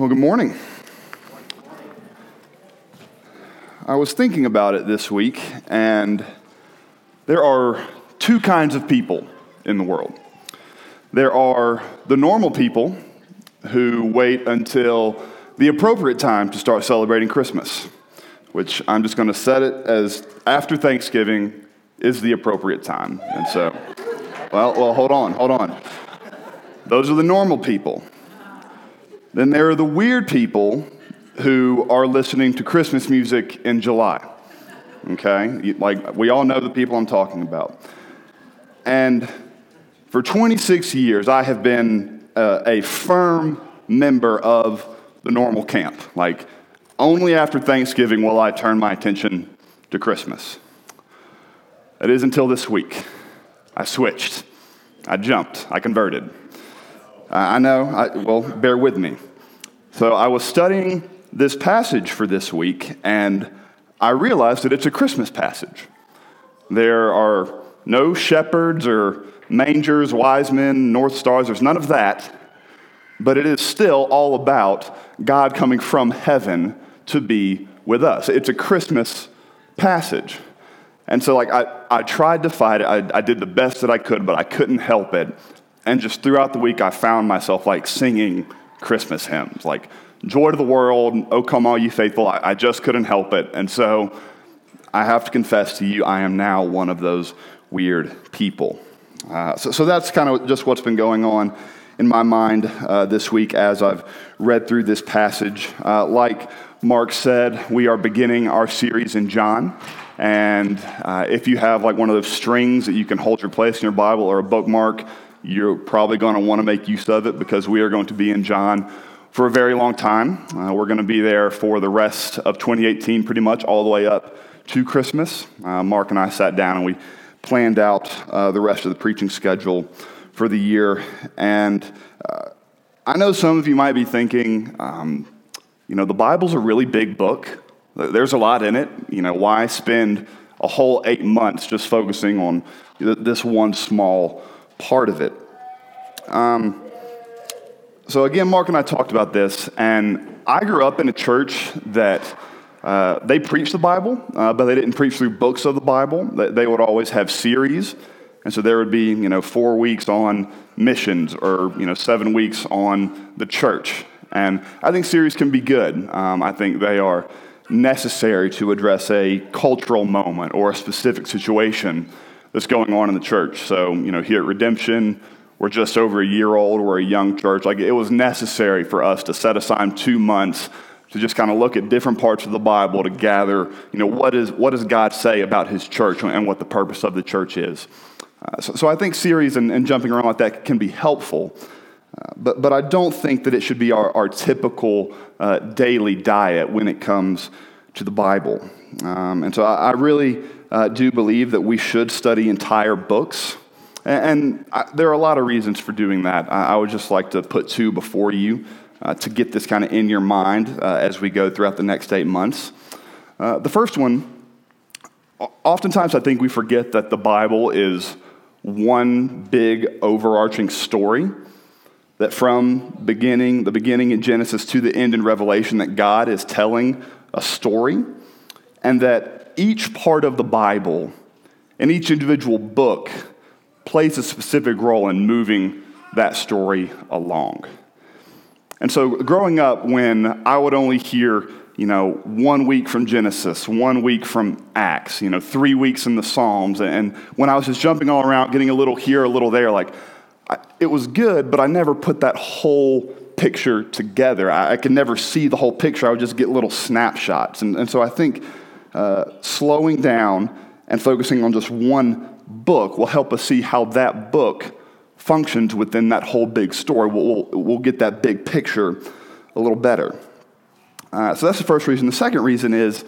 Well, good morning. I was thinking about it this week, and there are two kinds of people in the world. There are the normal people who wait until the appropriate time to start celebrating Christmas, which I'm just going to set it as after Thanksgiving is the appropriate time. And so, well, well, hold on, hold on. Those are the normal people. Then there are the weird people who are listening to Christmas music in July. Okay? Like, we all know the people I'm talking about. And for 26 years, I have been uh, a firm member of the normal camp. Like, only after Thanksgiving will I turn my attention to Christmas. It is until this week. I switched. I jumped. I converted. I know, I, well, bear with me. So I was studying this passage for this week, and I realized that it's a Christmas passage. There are no shepherds or mangers, wise men, north stars, there's none of that, but it is still all about God coming from heaven to be with us. It's a Christmas passage. And so, like, I, I tried to fight it. I, I did the best that I could, but I couldn't help it. And just throughout the week, I found myself like singing Christmas hymns, like Joy to the World, Oh Come All You Faithful. I, I just couldn't help it. And so I have to confess to you, I am now one of those weird people. Uh, so, so that's kind of just what's been going on in my mind uh, this week as I've read through this passage. Uh, like Mark said, we are beginning our series in John. And uh, if you have like one of those strings that you can hold your place in your Bible or a bookmark, you're probably going to want to make use of it because we are going to be in John for a very long time. Uh, we're going to be there for the rest of 2018, pretty much all the way up to Christmas. Uh, Mark and I sat down and we planned out uh, the rest of the preaching schedule for the year. And uh, I know some of you might be thinking, um, you know, the Bible's a really big book. There's a lot in it. You know, why spend a whole eight months just focusing on this one small part of it. Um, so, again, Mark and I talked about this, and I grew up in a church that uh, they preached the Bible, uh, but they didn't preach through books of the Bible. They would always have series. And so there would be, you know, four weeks on missions or, you know, seven weeks on the church. And I think series can be good. Um, I think they are necessary to address a cultural moment or a specific situation that's going on in the church. So, you know, here at Redemption, we're just over a year old, we're a young church. Like, it was necessary for us to set aside two months to just kind of look at different parts of the Bible to gather, you know, what, is, what does God say about his church and what the purpose of the church is. Uh, so, so, I think series and, and, jumping around like that can be helpful, uh, but, but I don't think that it should be our, our typical uh, daily diet when it comes to the Bible. Um, and so I, I really uh, do believe that we should study entire books. And, and I, there are a lot of reasons for doing that. I, I would just like to put two before you uh, to get this kind of in your mind uh, as we go throughout the next eight months. Uh, the first one, oftentimes I think we forget that the Bible is one big overarching story that from beginning the beginning in genesis to the end in revelation that god is telling a story and that each part of the Bible and each individual book plays a specific role in moving that story along. And so growing up, when I would only hear, you know, one week from Genesis, one week from Acts, you know, three weeks in the Psalms, and when I was just jumping all around, getting a little here, a little there, like, it was good, but I never put that whole picture together. I, I could never see the whole picture. I would just get little snapshots. And, and so I think uh, slowing down and focusing on just one book will help us see how that book functions within that whole big story. We'll, we'll, we'll get that big picture a little better. Uh, so that's the first reason. The second reason is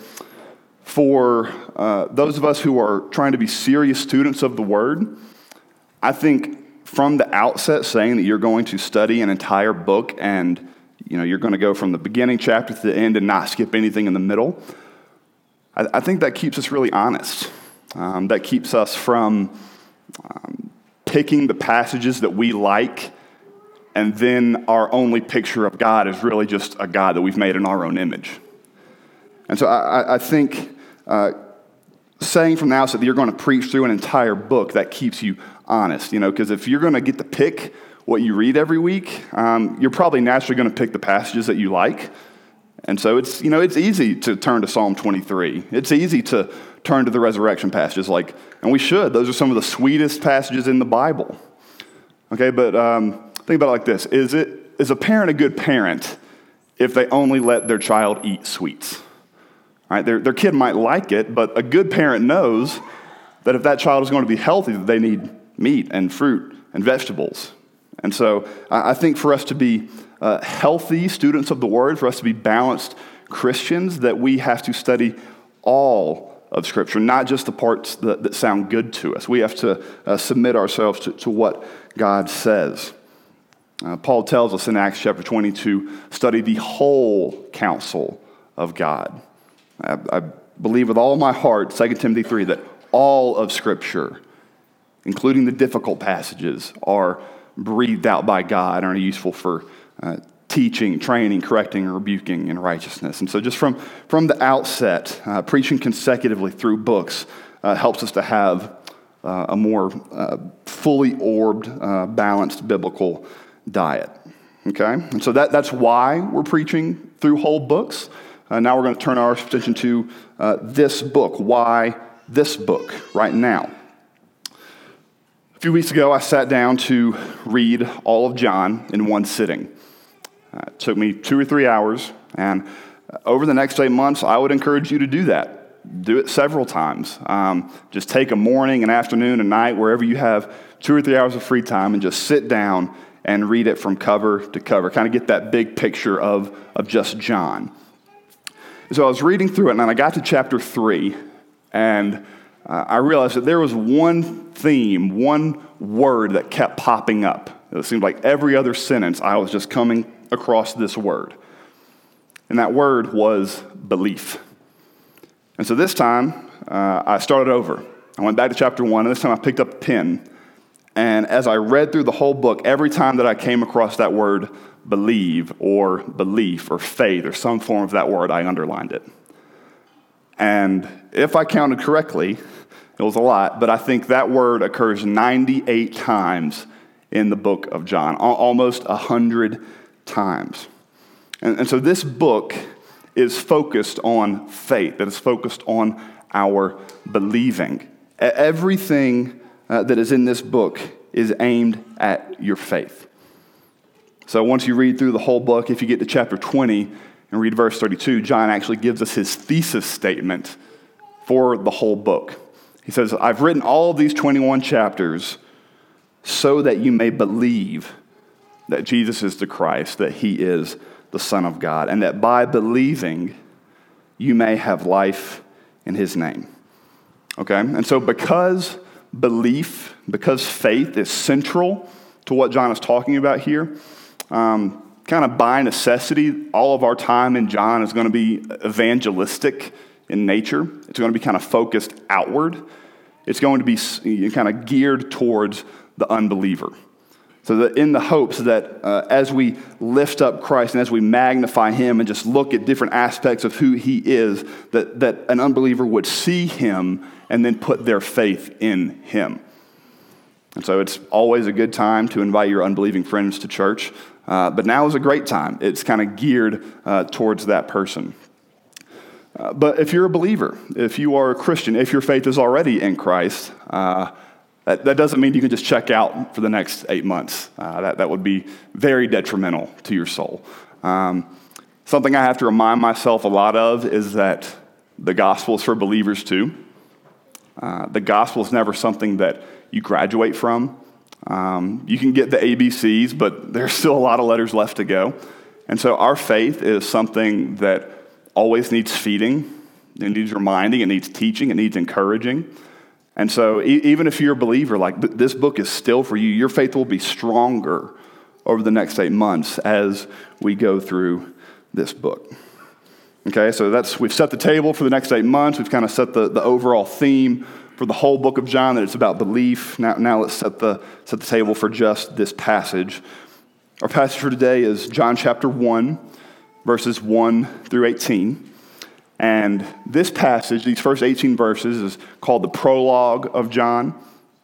for uh, those of us who are trying to be serious students of the Word, I think from the outset saying that you're going to study an entire book and you know you're going to go from the beginning chapter to the end and not skip anything in the middle I, I think that keeps us really honest. Um, that keeps us from um, picking the passages that we like and then our only picture of God is really just a God that we've made in our own image. And so I, I think uh, saying from the outset that you're going to preach through an entire book, that keeps you honest, you know, because if you're going to get to pick what you read every week, um, you're probably naturally going to pick the passages that you like. And so it's, you know, it's easy to turn to Psalm 23. It's easy to turn to the resurrection passages, like, and we should. Those are some of the sweetest passages in the Bible. Okay, but um, think about it like this: Is it is a parent a good parent if they only let their child eat sweets? Right? Their, their kid might like it, but a good parent knows that if that child is going to be healthy, they need meat and fruit and vegetables. And so I think for us to be uh, healthy students of the Word, for us to be balanced Christians, that we have to study all of Scripture, not just the parts that, that sound good to us. We have to uh, submit ourselves to, to, what God says. Uh, Paul tells us in Acts chapter 20 to study the whole counsel of God. I, I believe with all my heart, 2 Timothy 3, that all of Scripture, including the difficult passages, are breathed out by God and are useful for uh, teaching, training, correcting, rebuking in righteousness. And so, just from, from the outset, uh, preaching consecutively through books uh, helps us to have uh, a more uh, fully orbed, uh, balanced biblical diet. Okay? And so, that, that's why we're preaching through whole books. now, we're going to turn our attention to this book. Why this book right now? A few weeks ago, I sat down to read all of John in one sitting. Uh, it took me two or three hours, and over the next eight months, I would encourage you to do that. Do it several times. Um, just take a morning, an afternoon, a night, wherever you have two or three hours of free time, and just sit down and read it from cover to cover. Kind of get that big picture of, of just John. So I was reading through it, and I got to chapter three, and uh, I realized that there was one theme, one word that kept popping up. It seemed like every other sentence I was just coming across this word. And that word was belief. And so this time, uh, I started over. I went back to chapter one, and this time I picked up a pen. And as I read through the whole book, every time that I came across that word believe or belief or faith or some form of that word, I underlined it. And if I counted correctly, it was a lot, but I think that word occurs 98 times in the book of John, almost 100 times. And, and so this book is focused on faith, that is focused on our believing. Everything uh, that is in this book is aimed at your faith. So once you read through the whole book, if you get to chapter 20 and read verse 32, John actually gives us his thesis statement for the whole book. He says, I've written all of these 21 chapters so that you may believe that Jesus is the Christ, that he is the Son of God, and that by believing you may have life in his name. Okay? And so, because belief, because faith is central to what John is talking about here, um, kind of by necessity, all of our time in John is going to be evangelistic in nature. It's going to be kind of focused outward. It's going to be kind of geared towards the unbeliever. So that in the hopes that uh, as we lift up Christ and as we magnify him and just look at different aspects of who he is, that, that an unbeliever would see him and then put their faith in him. And so it's always a good time to invite your unbelieving friends to church. Uh, but now is a great time. It's kind of geared uh, towards that person. Uh, but if you're a believer, if you are a Christian, if your faith is already in Christ, uh, that, that, doesn't mean you can just check out for the next eight months. Uh, that, that would be very detrimental to your soul. Um, something I have to remind myself a lot of is that the gospel is for believers too. Uh, the gospel is never something that you graduate from. Um, you can get the ABCs, but there's still a lot of letters left to go. And so our faith is something that always needs feeding, it needs reminding, it needs teaching, it needs encouraging. And so, e- even if you're a believer, like this book is still for you, your faith will be stronger over the next eight months as we go through this book. Okay, so that's we've set the table for the next eight months. We've kind of set the, the overall theme for the whole book of John that it's about belief. Now, now let's set the, set the table for just this passage. Our passage for today is John chapter 1, verses 1 through 18. And this passage, these first 18 verses, is called the prologue of John.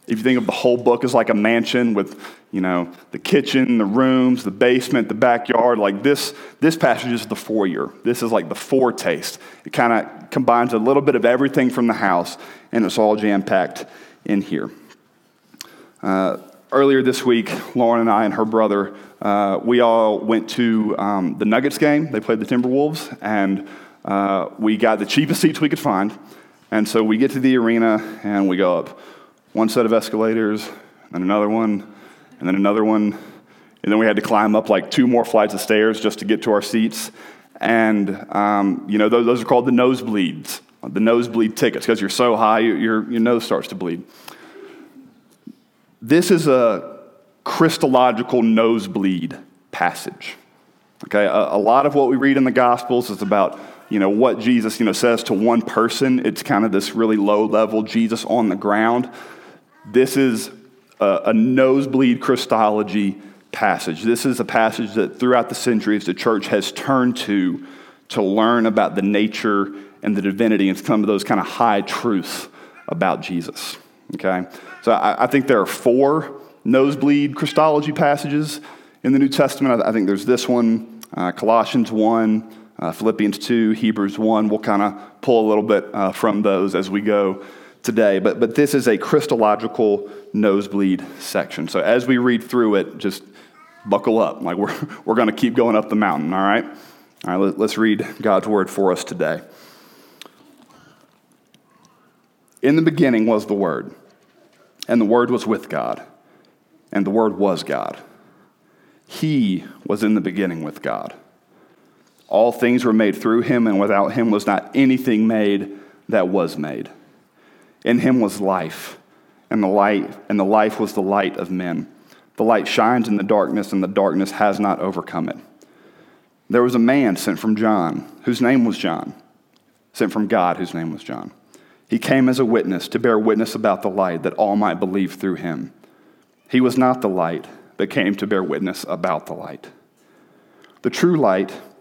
If you think of the whole book as like a mansion with, you know, the kitchen, the rooms, the basement, the backyard, like this, this passage is the foyer. This is like the foretaste. It kind of combines a little bit of everything from the house, and it's all jam packed in here. Uh, earlier this week, Lauren and I and her brother, uh, we all went to um, the Nuggets game. They played the Timberwolves, and uh, we got the cheapest seats we could find. And so we get to the arena and we go up one set of escalators, and another one, and then another one. And then we had to climb up like two more flights of stairs just to get to our seats. And, um, you know, those, those, are called the nosebleeds, the nosebleed tickets, because you're so high, your, your nose starts to bleed. This is a Christological nosebleed passage. Okay, a, a, lot of what we read in the Gospels is about you know what Jesus you know says to one person. It's kind of this really low level Jesus on the ground. This is a, a nosebleed Christology passage. This is a passage that throughout the centuries the church has turned to to learn about the nature and the divinity and some of those kind of high truths about Jesus. Okay, so I, I think there are four nosebleed Christology passages in the New Testament. I, I think there's this one, uh, Colossians 1, uh, Philippians 2, Hebrews 1. We'll kind of pull a little bit uh, from those as we go today. But, but this is a Christological nosebleed section. So as we read through it, just buckle up. Like we're, we're going to keep going up the mountain, all right? All right, let, let's read God's word for us today. In the beginning was the Word, and the Word was with God, and the Word was God. He was in the beginning with God. All things were made through him, and without him was not anything made that was made. In him was life, and the light, and the life was the light of men. The light shines in the darkness, and the darkness has not overcome it. There was a man sent from John, whose name was John, sent from God, whose name was John. He came as a witness to bear witness about the light, that all might believe through him. He was not the light, but came to bear witness about the light. The true light,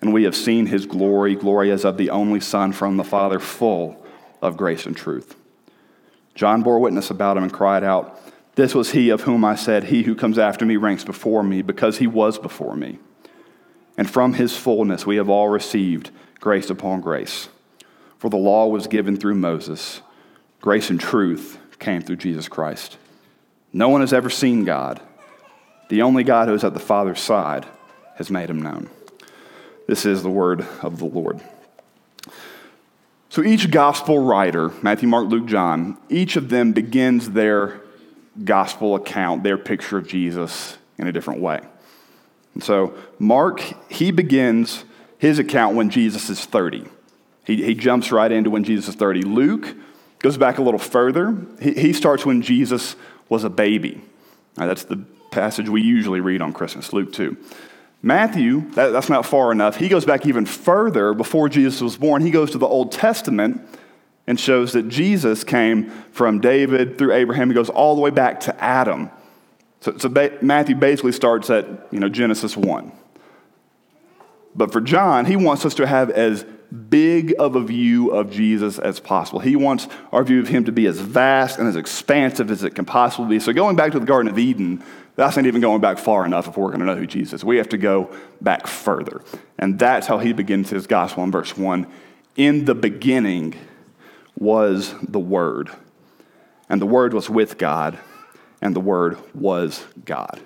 And we have seen his glory, glory as of the only Son from the Father, full of grace and truth. John bore witness about him and cried out, This was he of whom I said, He who comes after me ranks before me, because he was before me. And from his fullness we have all received grace upon grace. For the law was given through Moses, grace and truth came through Jesus Christ. No one has ever seen God. The only God who is at the Father's side has made him known. This is the word of the Lord. So each gospel writer, Matthew, Mark, Luke, John, each of them begins their gospel account, their picture of Jesus, in a different way. And so Mark, he begins his account when Jesus is 30. He, he jumps right into when Jesus is 30. Luke goes back a little further. He, he starts when Jesus was a baby. Right, that's the passage we usually read on Christmas, Luke 2. Matthew, that, that's not far enough. He goes back even further before Jesus was born. He goes to the Old Testament and shows that Jesus came from David through Abraham. He goes all the way back to Adam. So, so ba- Matthew basically starts at you know, Genesis 1. But for John, he wants us to have as big of a view of Jesus as possible. He wants our view of him to be as vast and as expansive as it can possibly be. So, going back to the Garden of Eden, that's not even going back far enough if we're going to know who Jesus is. We have to go back further. And that's how he begins his gospel in verse 1. In the beginning was the Word, and the Word was with God, and the Word was God.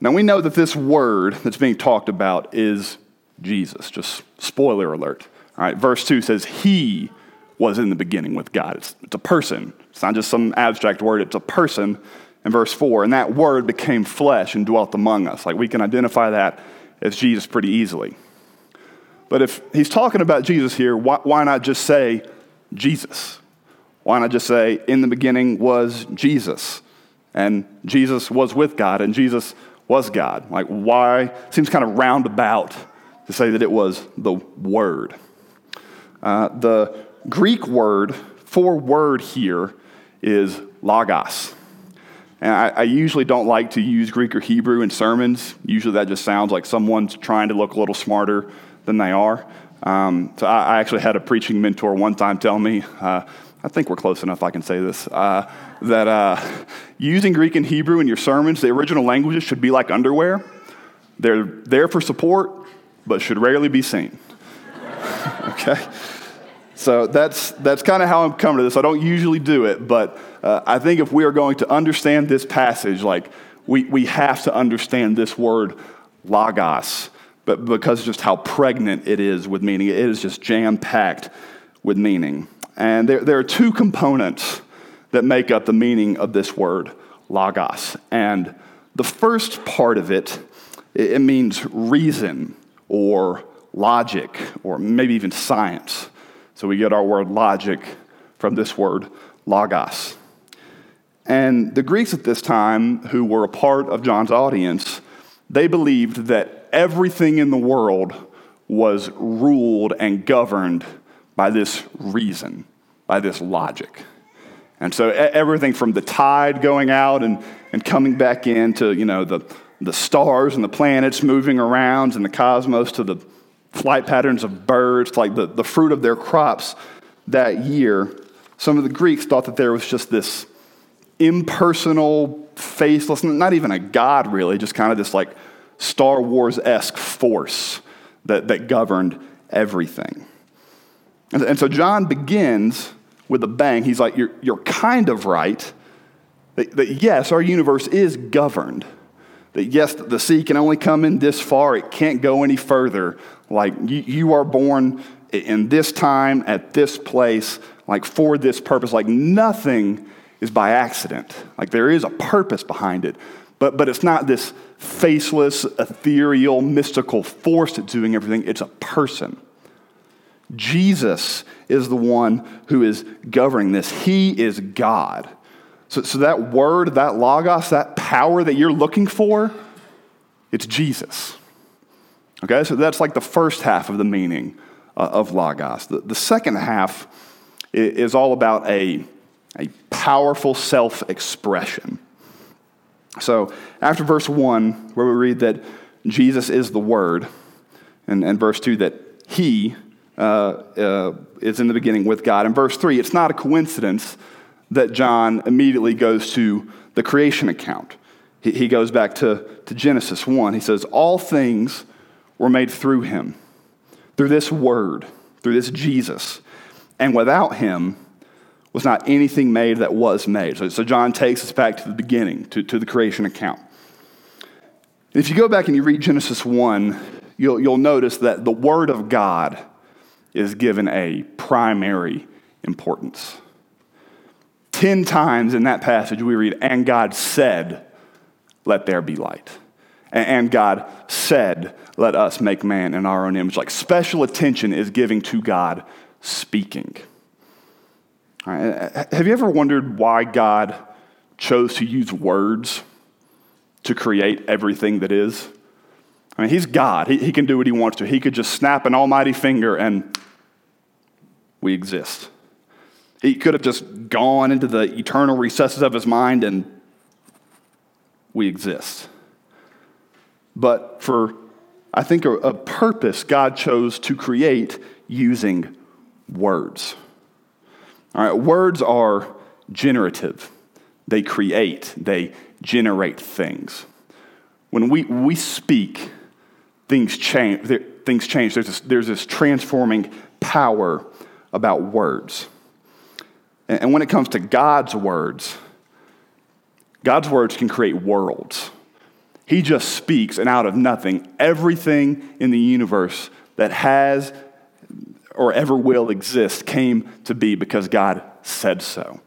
Now, we know that this word that's being talked about is Jesus. Just spoiler alert. All right, verse 2 says, He was in the beginning with God. It's, it's a person. It's not just some abstract word, it's a person, in verse 4, and that word became flesh and dwelt among us. Like we can identify that as Jesus pretty easily. But if he's talking about Jesus here, why, why not just say Jesus? Why not just say, in the beginning was Jesus? And Jesus was with God, and Jesus was God. Like, why? Seems kind of roundabout to say that it was the Word. Uh, the Greek word for word here is logos. And I, I, usually don't like to use Greek or Hebrew in sermons. Usually that just sounds like someone's trying to look a little smarter than they are. Um, so I, I, actually had a preaching mentor one time tell me, uh, I think we're close enough I can say this, uh, that uh, using Greek and Hebrew in your sermons, the original languages should be like underwear. They're there for support, but should rarely be seen. okay? So that's, that's kind of how I'm coming to this. I don't usually do it, but uh, I think if we are going to understand this passage, like we, we have to understand this word logos, but because just how pregnant it is with meaning. It is just jam packed with meaning. And there, there are two components that make up the meaning of this word logos. And the first part of it, it means reason or logic or maybe even science. So we get our word logic from this word logos. And the Greeks at this time, who were a part of John's audience, they believed that everything in the world was ruled and governed by this reason, by this logic. And so everything from the tide going out and, and coming back in to, you know, the, the stars and the planets moving around and the cosmos to the flight patterns of birds, like the, the fruit of their crops that year, some of the Greeks thought that there was just this impersonal, faceless, not even a god really, just kind of this like Star Wars esque force that, that governed everything. And, and, so John begins with a bang. He's like, You're, you're kind of right that, that yes, our universe is governed. That yes, the sea can only come in this far, it can't go any further. Like you, you are born in this time, at this place, like for this purpose. Like nothing is by accident. Like there is a purpose behind it. But, but it's not this faceless, ethereal, mystical force that's doing everything. It's a person. Jesus is the one who is governing this. He is God. So, so that word, that logos, that power that you're looking for, it's Jesus. Okay, so that's like the first half of the meaning uh, of logos. The, the second half is all about a, a powerful self expression. So after verse 1, where we read that Jesus is the Word, and, and verse 2, that He uh, uh, is in the beginning with God. In verse 3, it's not a coincidence that John immediately goes to the creation account. He, he goes back to, to Genesis 1. He says, All things were made through him, through this word, through this Jesus. And without him was not anything made that was made. So, so John takes us back to the beginning, to, to the creation account. If you go back and you read Genesis 1, you'll, you'll notice that the Word of God is given a primary importance. Ten times in that passage we read, and God said, Let there be light. And God said, Let us make man in our own image. Like special attention is giving to God speaking. Right. Have you ever wondered why God chose to use words to create everything that is? I mean, He's God. He, he can do what He wants to. He could just snap an almighty finger and we exist. He could have just gone into the eternal recesses of his mind and we exist. But for, I think, a, a purpose, God chose to create using words. All right, words are generative, they create, they generate things. When we, we speak, things change. Things change. There's this, there's this transforming power about words. And when it comes to God's words, God's words can create worlds. He just speaks, and out of nothing, everything in the universe that has or ever will exist came to be because God said so.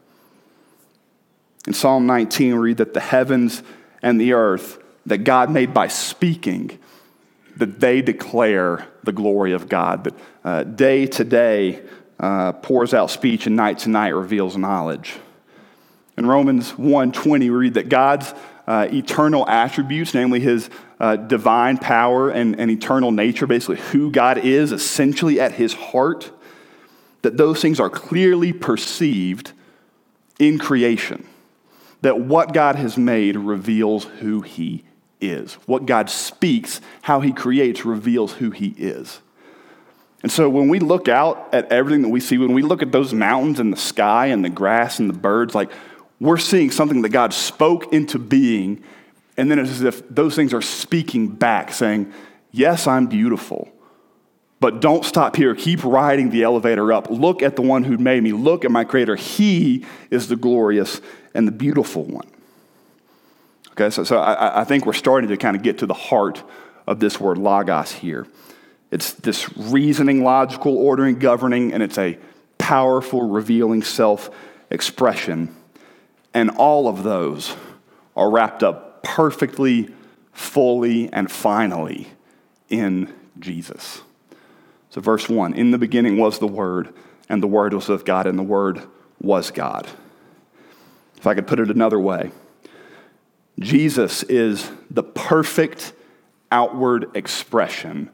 In Psalm 19, we read that the heavens and the earth that God made by speaking, that they declare the glory of God. that uh, day to day uh, pours out speech, and night to night reveals knowledge. In Romans 1:20, we read that God's uh, eternal attributes, namely his uh, divine power and, and eternal nature, basically who God is essentially at his heart, that those things are clearly perceived in creation. That what God has made reveals who he is. What God speaks, how he creates, reveals who he is. And so when we look out at everything that we see, when we look at those mountains and the sky and the grass and the birds, like we're seeing something that God spoke into being, and then it's as if those things are speaking back, saying, Yes, I'm beautiful. But don't stop here. Keep riding the elevator up. Look at the one who made me. Look at my creator. He is the glorious and the beautiful one. Okay, so, so I, I think we're starting to kind of get to the heart of this word logos here. It's this reasoning, logical, ordering, governing, and it's a powerful, revealing self expression and all of those are wrapped up perfectly, fully, and finally in Jesus. So, verse 1 In the beginning was the Word, and the Word was with God, and the Word was God. If I could put it another way, Jesus is the perfect outward expression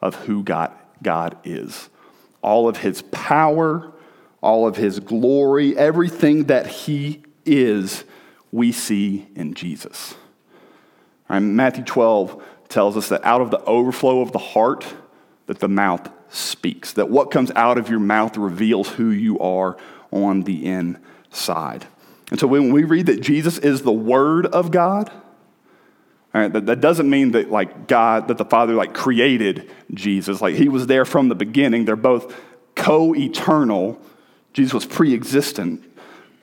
of who God, God is. All of his power, all of his glory, everything that he is we see in Jesus. Right, Matthew 12 tells us that out of the overflow of the heart, that the mouth speaks, that what comes out of your mouth reveals who you are on the inside. And so when we read that Jesus is the Word of God, that, that doesn't mean that like God, that the Father like created Jesus. Like he was there from the beginning. They're both co-eternal. Jesus was pre-existent.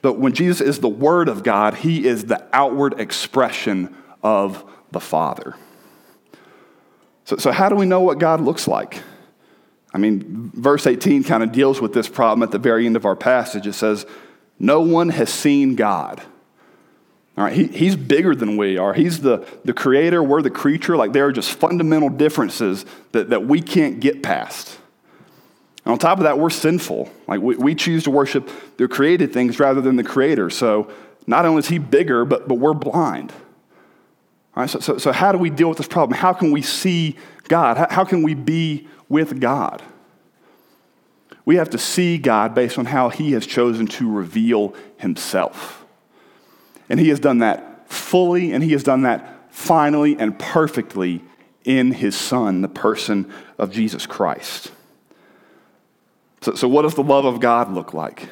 But when Jesus is the Word of God, He is the outward expression of the Father. So, so how do we know what God looks like? I mean, verse 18 kind of deals with this problem at the very end of our passage. It says, No one has seen God. All right, he, he's bigger than we are. He's the, the creator, we're the creature. Like, there are just fundamental differences that, that we can't get past. And on top of that, we're sinful. Like we, we choose to worship the created things rather than the creator. So not only is he bigger, but, but we're blind. All right, so, so, so how do we deal with this problem? How can we see God? How, how can we be with God? We have to see God based on how he has chosen to reveal himself. And he has done that fully, and he has done that finally and perfectly in his Son, the person of Jesus Christ. So, so what does the love of God look like?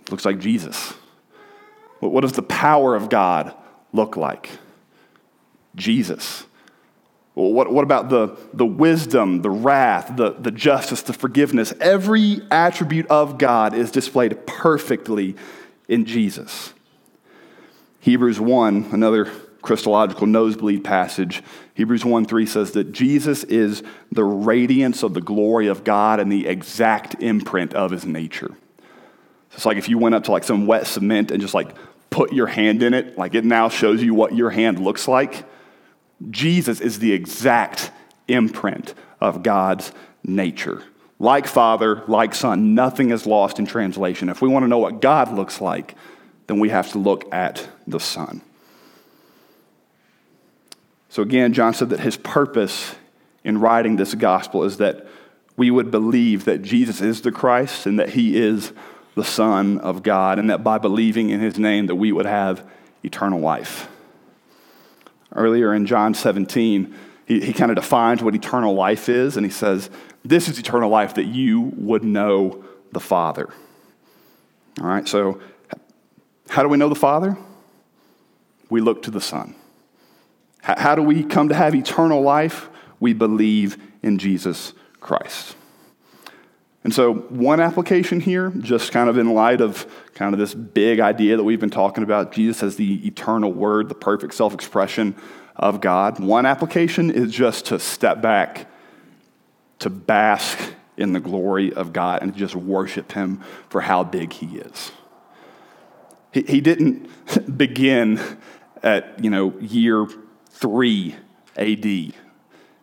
It looks like Jesus. What, what does the power of God look like? Jesus. Well, what, what about the, the wisdom, the wrath, the, the justice, the forgiveness? Every attribute of God is displayed perfectly in Jesus. Hebrews 1, another Christological nosebleed passage, Hebrews 1 3 says that Jesus is the radiance of the glory of God and the exact imprint of his nature. It's like if you went up to like some wet cement and just like put your hand in it, like it now shows you what your hand looks like. Jesus is the exact imprint of God's nature. Like Father, like Son, nothing is lost in translation. If we want to know what God looks like, then we have to look at the Son. So again, John said that his purpose in writing this gospel is that we would believe that Jesus is the Christ and that he is the Son of God, and that by believing in his name that we would have eternal life. Earlier in John 17, he, he kind of defines what eternal life is, and he says, This is eternal life that you would know the Father. All right, so how do we know the Father? We look to the Son. How do we come to have eternal life? We believe in Jesus Christ. And so, one application here, just kind of in light of kind of this big idea that we've been talking about, Jesus as the eternal word, the perfect self expression of God. One application is just to step back, to bask in the glory of God, and just worship Him for how big He is. He, he didn't begin at, you know, year 3 AD.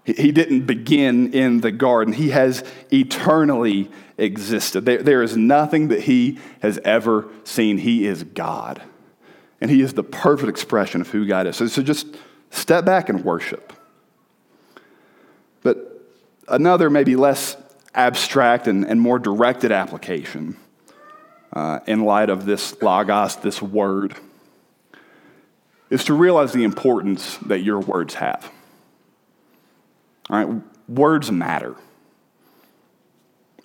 He, didn't begin in the garden. He has eternally existed. There, there is nothing that he has ever seen. He is God. And he is the perfect expression of who God is. So, so just step back and worship. But another, maybe less abstract and, and more directed application uh, in light of this logos, this word, is to realize the importance that your words have. All right, words matter.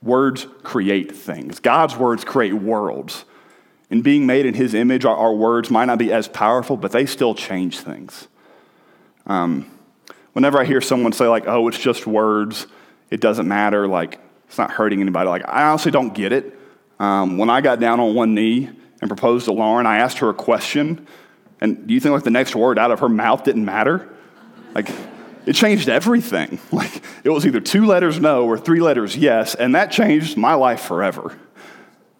Words create things. God's words create worlds. In being made in His image, our, our words might not be as powerful, but they still change things. Um, whenever I hear someone say, like, oh, it's just words, it doesn't matter, like, it's not hurting anybody, like, I honestly don't get it. Um, when I got down on one knee and proposed to Lauren, I asked her a question, and do you think, like, the next word out of her mouth didn't matter? Like, it changed everything. Like, it was either two letters no or three letters yes, and that changed my life forever.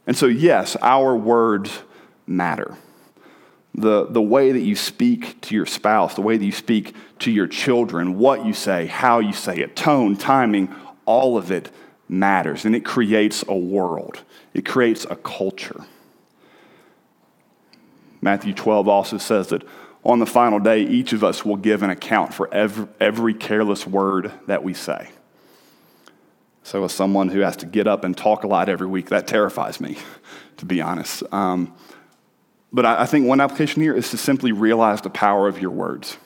And so, yes, our words matter the, the way that you speak to your spouse, the way that you speak to your children, what you say, how you say it, tone, timing, all of it matters. And it creates a world, it creates a culture. Matthew 12 also says that on the final day, each of us will give an account for every, every careless word that we say. So, as someone who has to get up and talk a lot every week, that terrifies me, to be honest. Um, but I, think one application here is to simply realize the power of your words.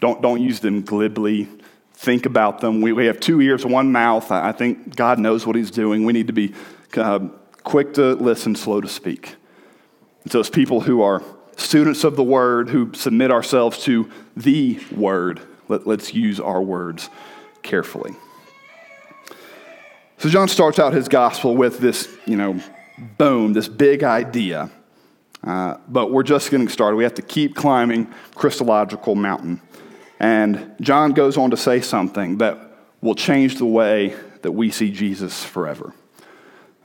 Don't, don't use them glibly. Think about them. We, we have two ears, one mouth. I, think God knows what He's doing. We need to be uh, quick to listen, slow to speak. So, as people who are students of the Word, who submit ourselves to the Word, let, let's use our words carefully. So, John starts out his gospel with this, you know, boom, this big idea uh, but we're just getting started. We have to keep climbing Christological Mountain. And John goes on to say something that will change the way that we see Jesus forever.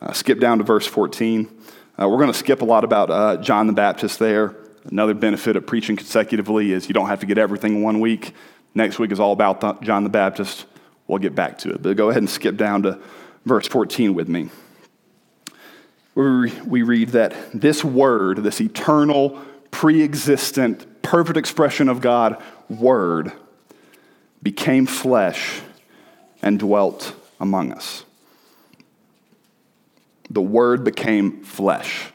Uh, skip down to verse 14. Uh, we're going to skip a lot about uh, John the Baptist there. Another benefit of preaching consecutively is you don't have to get everything one week. Next week is all about John the Baptist. We'll get back to it. But go ahead and skip down to verse 14 with me where we read that this word, this eternal, pre existent, perfect expression of God, word, became flesh and dwelt among us. The word became flesh.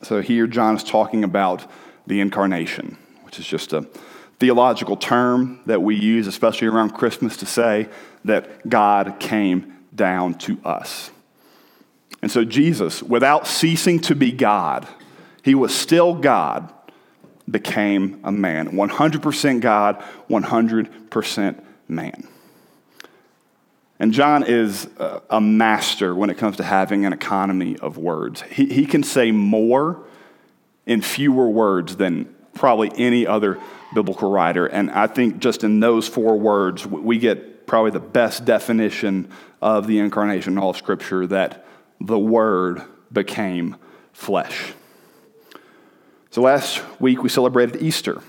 So here John is talking about the incarnation, which is just a theological term that we use, especially around Christmas, to say that God came down to us. And so Jesus, without ceasing to be God, he was still God, became a man. 100% God, 100% man. And John is a master when it comes to having an economy of words. He, he can say more in fewer words than probably any other biblical writer. And I think just in those four words, we get probably the best definition of the incarnation in all of Scripture that the Word became flesh. So last week we celebrated Easter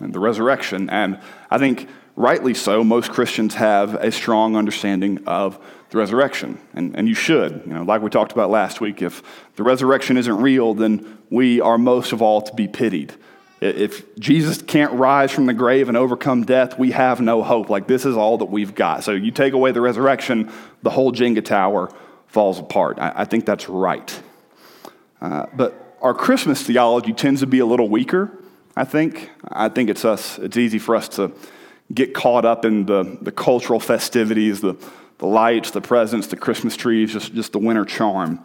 and the resurrection, and I think rightly so, most Christians have a strong understanding of the resurrection, and, and you should. You know, like we talked about last week, if the resurrection isn't real, then we are most of all to be pitied. If Jesus can't rise from the grave and overcome death, we have no hope. Like, this is all that we've got. So, you take away the resurrection, the whole Jenga tower falls apart. I, I think that's right. Uh, but our Christmas theology tends to be a little weaker, I think. I think it's us, it's easy for us to get caught up in the, the cultural festivities, the, the lights, the presents, the Christmas trees, just, just the winter charm.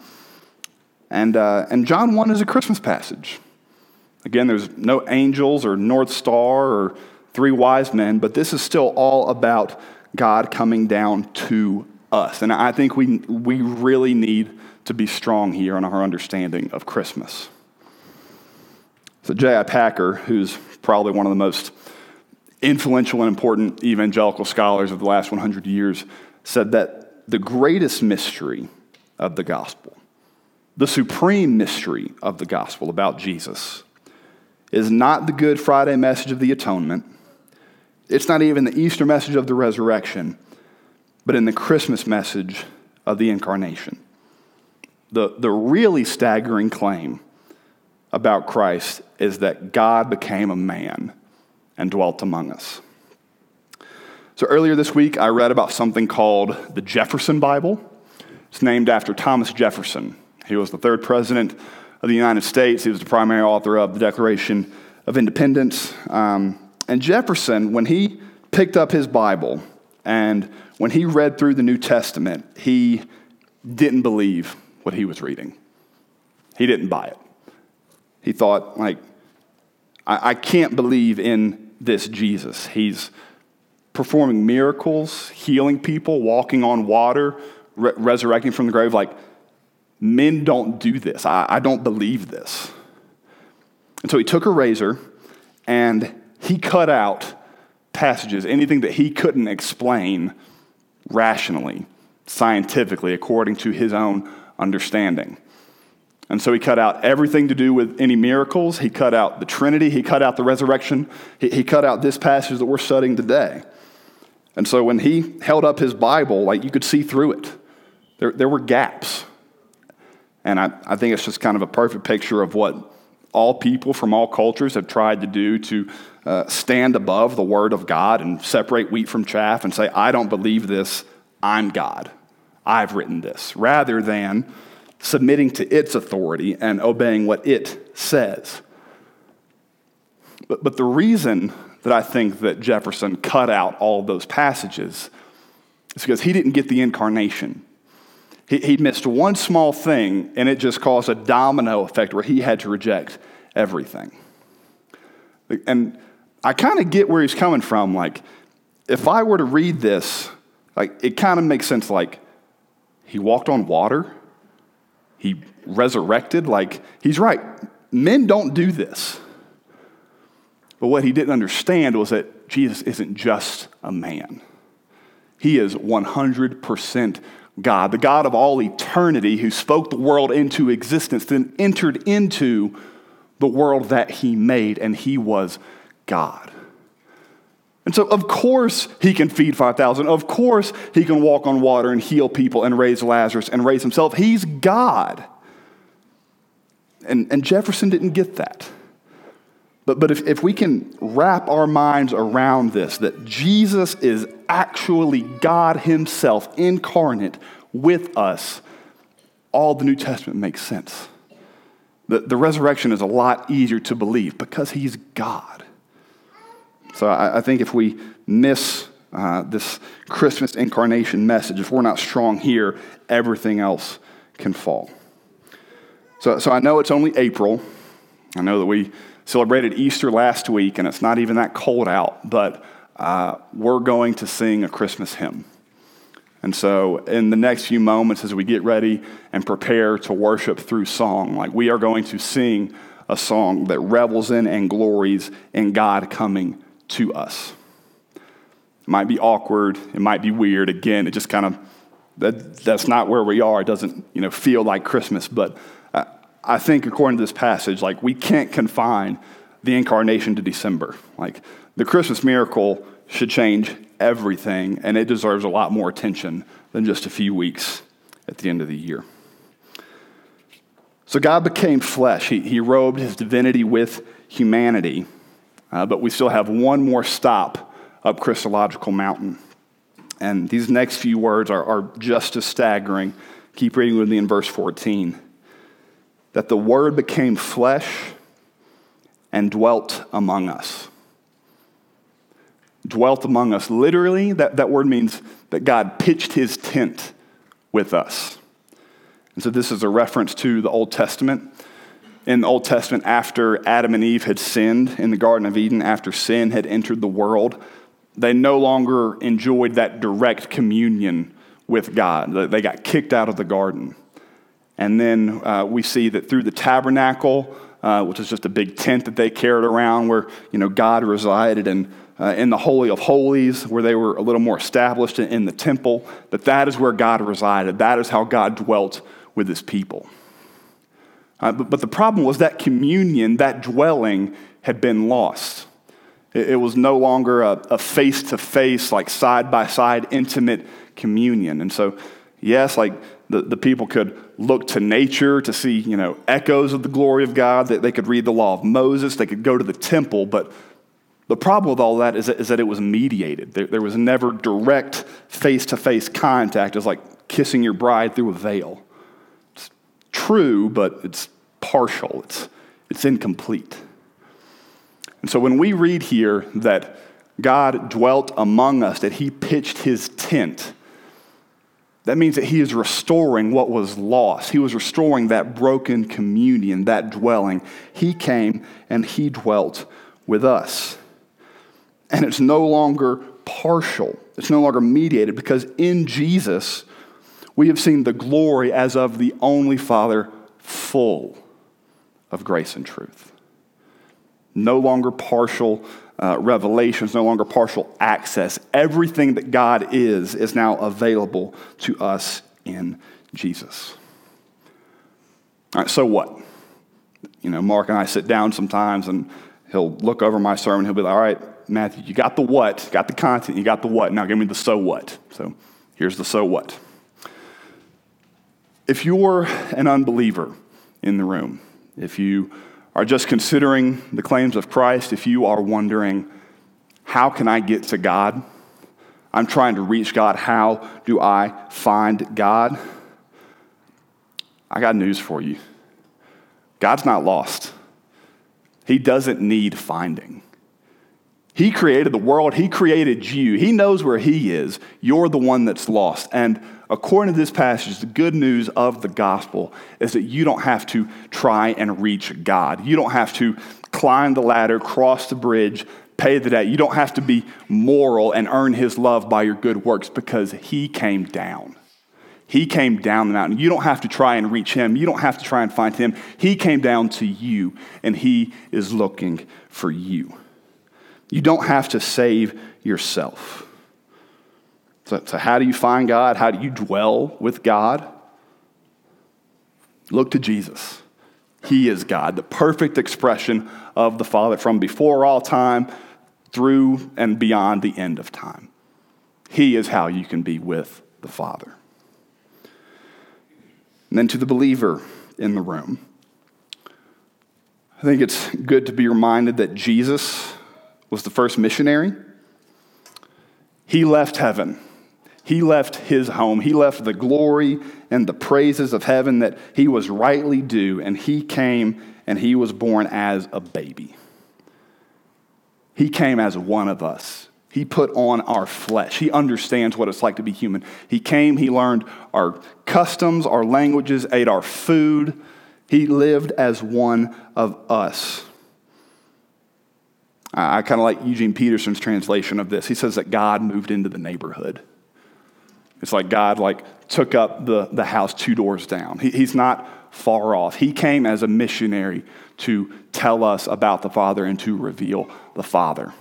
And, uh, and John 1 is a Christmas passage. Again, there's no angels or North Star or three wise men, but this is still all about God coming down to us. And I think we, we really need to be strong here in our understanding of Christmas. So, J.I. Packer, who's probably one of the most influential and important evangelical scholars of the last 100 years, said that the greatest mystery of the gospel the supreme mystery of the gospel about Jesus is not the Good Friday message of the atonement. It's not even the Easter message of the resurrection, but in the Christmas message of the incarnation. The, the really staggering claim about Christ is that God became a man and dwelt among us. So earlier this week, I read about something called the Jefferson Bible. It's named after Thomas Jefferson. He was the third president of the United States. He was the primary author of the Declaration of Independence. Um, and Jefferson, when he picked up his Bible and when he read through the New Testament, he didn't believe what he was reading. He didn't buy it. He thought, like, I, I can't believe in this Jesus. He's performing miracles, healing people, walking on water, re- resurrecting from the grave. Like, men don't do this. I, I don't believe this. And so he took a razor and he cut out passages, anything that he couldn't explain rationally, scientifically, according to his own understanding. And so he cut out everything to do with any miracles. He cut out the Trinity. He cut out the resurrection. He, he, cut out this passage that we're studying today. And so when he held up his Bible, like you could see through it, there, there were gaps. And I, I think it's just kind of a perfect picture of what all people from all cultures have tried to do to uh, stand above the Word of God and separate wheat from chaff and say, I don't believe this, I'm God. I've written this, rather than submitting to its authority and obeying what it says. But, but the reason that I think that Jefferson cut out all of those passages is because he didn't get the incarnation. He, he missed one small thing, and it just caused a domino effect where he had to reject everything. And I kind of get where he's coming from. Like, if I were to read this, like, it kind of makes sense. Like, he walked on water, he resurrected. Like, he's right. Men don't do this. But what he didn't understand was that Jesus isn't just a man, he is 100% God, the God of all eternity who spoke the world into existence, then entered into the world that he made, and he was God. And so, of course, he can feed 5,000. Of course, he can walk on water and heal people and raise Lazarus and raise himself. He's God. And, and Jefferson didn't get that. But, but if, if we can wrap our minds around this, that Jesus is actually God Himself incarnate with us, all the New Testament makes sense. The, the resurrection is a lot easier to believe because He's God. So I, I think if we miss uh, this Christmas incarnation message, if we're not strong here, everything else can fall. So, so I know it's only April. I know that we celebrated Easter last week, and it's not even that cold out, but uh, we're going to sing a Christmas hymn. And so, in the next few moments, as we get ready and prepare to worship through song, like we are going to sing a song that revels in and glories in God coming to us. It might be awkward, it might be weird. Again, it just kind of that, that's not where we are. It doesn't, you know, feel like Christmas, but uh, I think, according to this passage, like we can't confine the incarnation to December. Like the Christmas miracle should change everything, and it deserves a lot more attention than just a few weeks at the end of the year. So God became flesh. He, he robed his divinity with humanity. Uh, but we still have one more stop up Christological Mountain. And these next few words are, are just as staggering. Keep reading with me in verse 14 that the Word became flesh and dwelt among us. Dwelt among us. Literally, that, that word means that God pitched his tent with us. And so this is a reference to the Old Testament. In the Old Testament, after Adam and Eve had sinned in the Garden of Eden, after sin had entered the world, they no longer enjoyed that direct communion with God. They got kicked out of the garden. And then uh, we see that through the tabernacle, uh, which is just a big tent that they carried around where you know, God resided, and uh, in the Holy of Holies, where they were a little more established in, in the temple, that that is where God resided. That is how God dwelt with his people. Uh, but, but the problem was that communion, that dwelling, had been lost. It, it was no longer a face to face, like side by side, intimate communion. And so, yes, like the, the people could look to nature to see, you know, echoes of the glory of God, that they could read the law of Moses, they could go to the temple, but the problem with all that is that, is that it was mediated. There, there was never direct face to face contact. It was like kissing your bride through a veil. True, but it's partial, it's, it's incomplete. And so when we read here that God dwelt among us, that he pitched his tent, that means that he is restoring what was lost. He was restoring that broken communion, that dwelling. He came and he dwelt with us. And it's no longer partial, it's no longer mediated because in Jesus, we have seen the glory as of the only Father, full of grace and truth. No longer partial uh, revelations, no longer partial access. Everything that God is is now available to us in Jesus. All right, so what? You know, Mark and I sit down sometimes and he'll look over my sermon. He'll be like, all right, Matthew, you got the what, got the content, you got the what. Now give me the so what. So here's the so what. If you're an unbeliever in the room, if you are just considering the claims of Christ, if you are wondering, how can I get to God? I'm trying to reach God. How do I find God? I got news for you. God's not lost. He doesn't need finding. He created the world, He created you. He knows where He is. You're the one that's lost. And according to this passage, the good news of the gospel is that you don't have to try and reach God. You don't have to climb the ladder, cross the bridge, pay the debt. You don't have to be moral and earn His love by your good works because He came down. He came down the mountain. You don't have to try and reach him. You don't have to try and find him. He came down to you, and he is looking for you. You don't have to save yourself. So, so, how do you find God? How do you dwell with God? Look to Jesus. He is God, the perfect expression of the Father from before all time through and beyond the end of time. He is how you can be with the Father. And then to the believer in the room, I think it's good to be reminded that Jesus was the first missionary. He left heaven. He left his home. He left the glory and the praises of heaven that he was rightly due, and he came and he was born as a baby. He came as one of us. He put on our flesh. He understands what it's like to be human. He came, he learned our customs, our languages, ate our food. He lived as one of us. I kind of like Eugene Peterson's translation of this. He says that God moved into the neighborhood. It's like God like took up the, the house two doors down. He, he's not far off. He came as a missionary to tell us about the Father and to reveal the Father.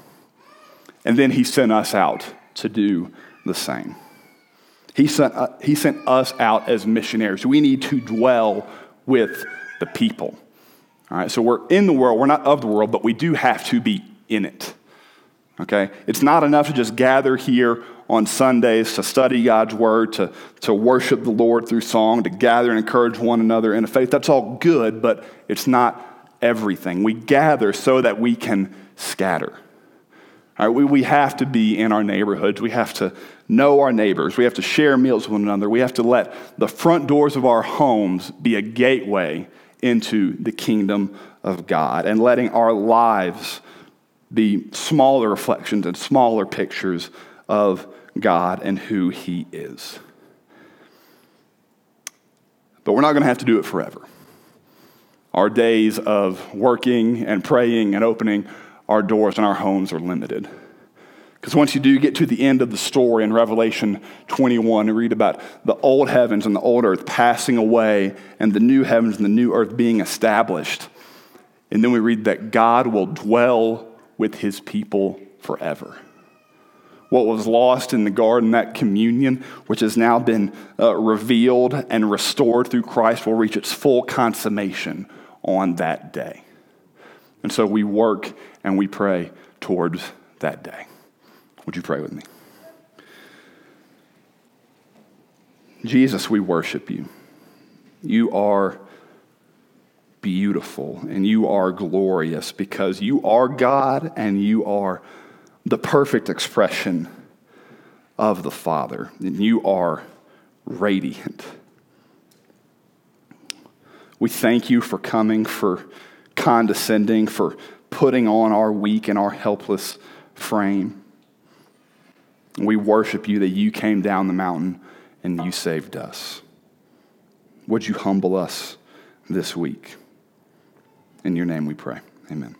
And then he sent us out to do the same. He sent, uh, he sent us out as missionaries. We need to dwell with the people. All right, so we're in the world, we're not of the world, but we do have to be in it. Okay? It's not enough to just gather here on Sundays to study God's word, to, to worship the Lord through song, to gather and encourage one another in a faith. That's all good, but it's not everything. We gather so that we can scatter. All right, we, we have to be in our neighborhoods. We have to know our neighbors. We have to share meals with one another. We have to let the front doors of our homes be a gateway into the kingdom of God and letting our lives be smaller reflections and smaller pictures of God and who He is. But we're not going to have to do it forever. Our days of working and praying and opening our doors and our homes are limited. Because once you do get to the end of the story in Revelation 21, you read about the old heavens and the old earth passing away and the new heavens and the new earth being established. And then we read that God will dwell with his people forever. What was lost in the garden, that communion, which has now been uh, revealed and restored through Christ, will reach its full consummation on that day. And so we work and we pray towards that day. Would you pray with me? Jesus, we worship you. You are beautiful and you are glorious because you are God and you are the perfect expression of the Father. And you are radiant. We thank you for coming, for condescending, for putting on our weak and our helpless frame. We worship you that you came down the mountain and you saved us. Would you humble us this week? In your name we pray. Amen.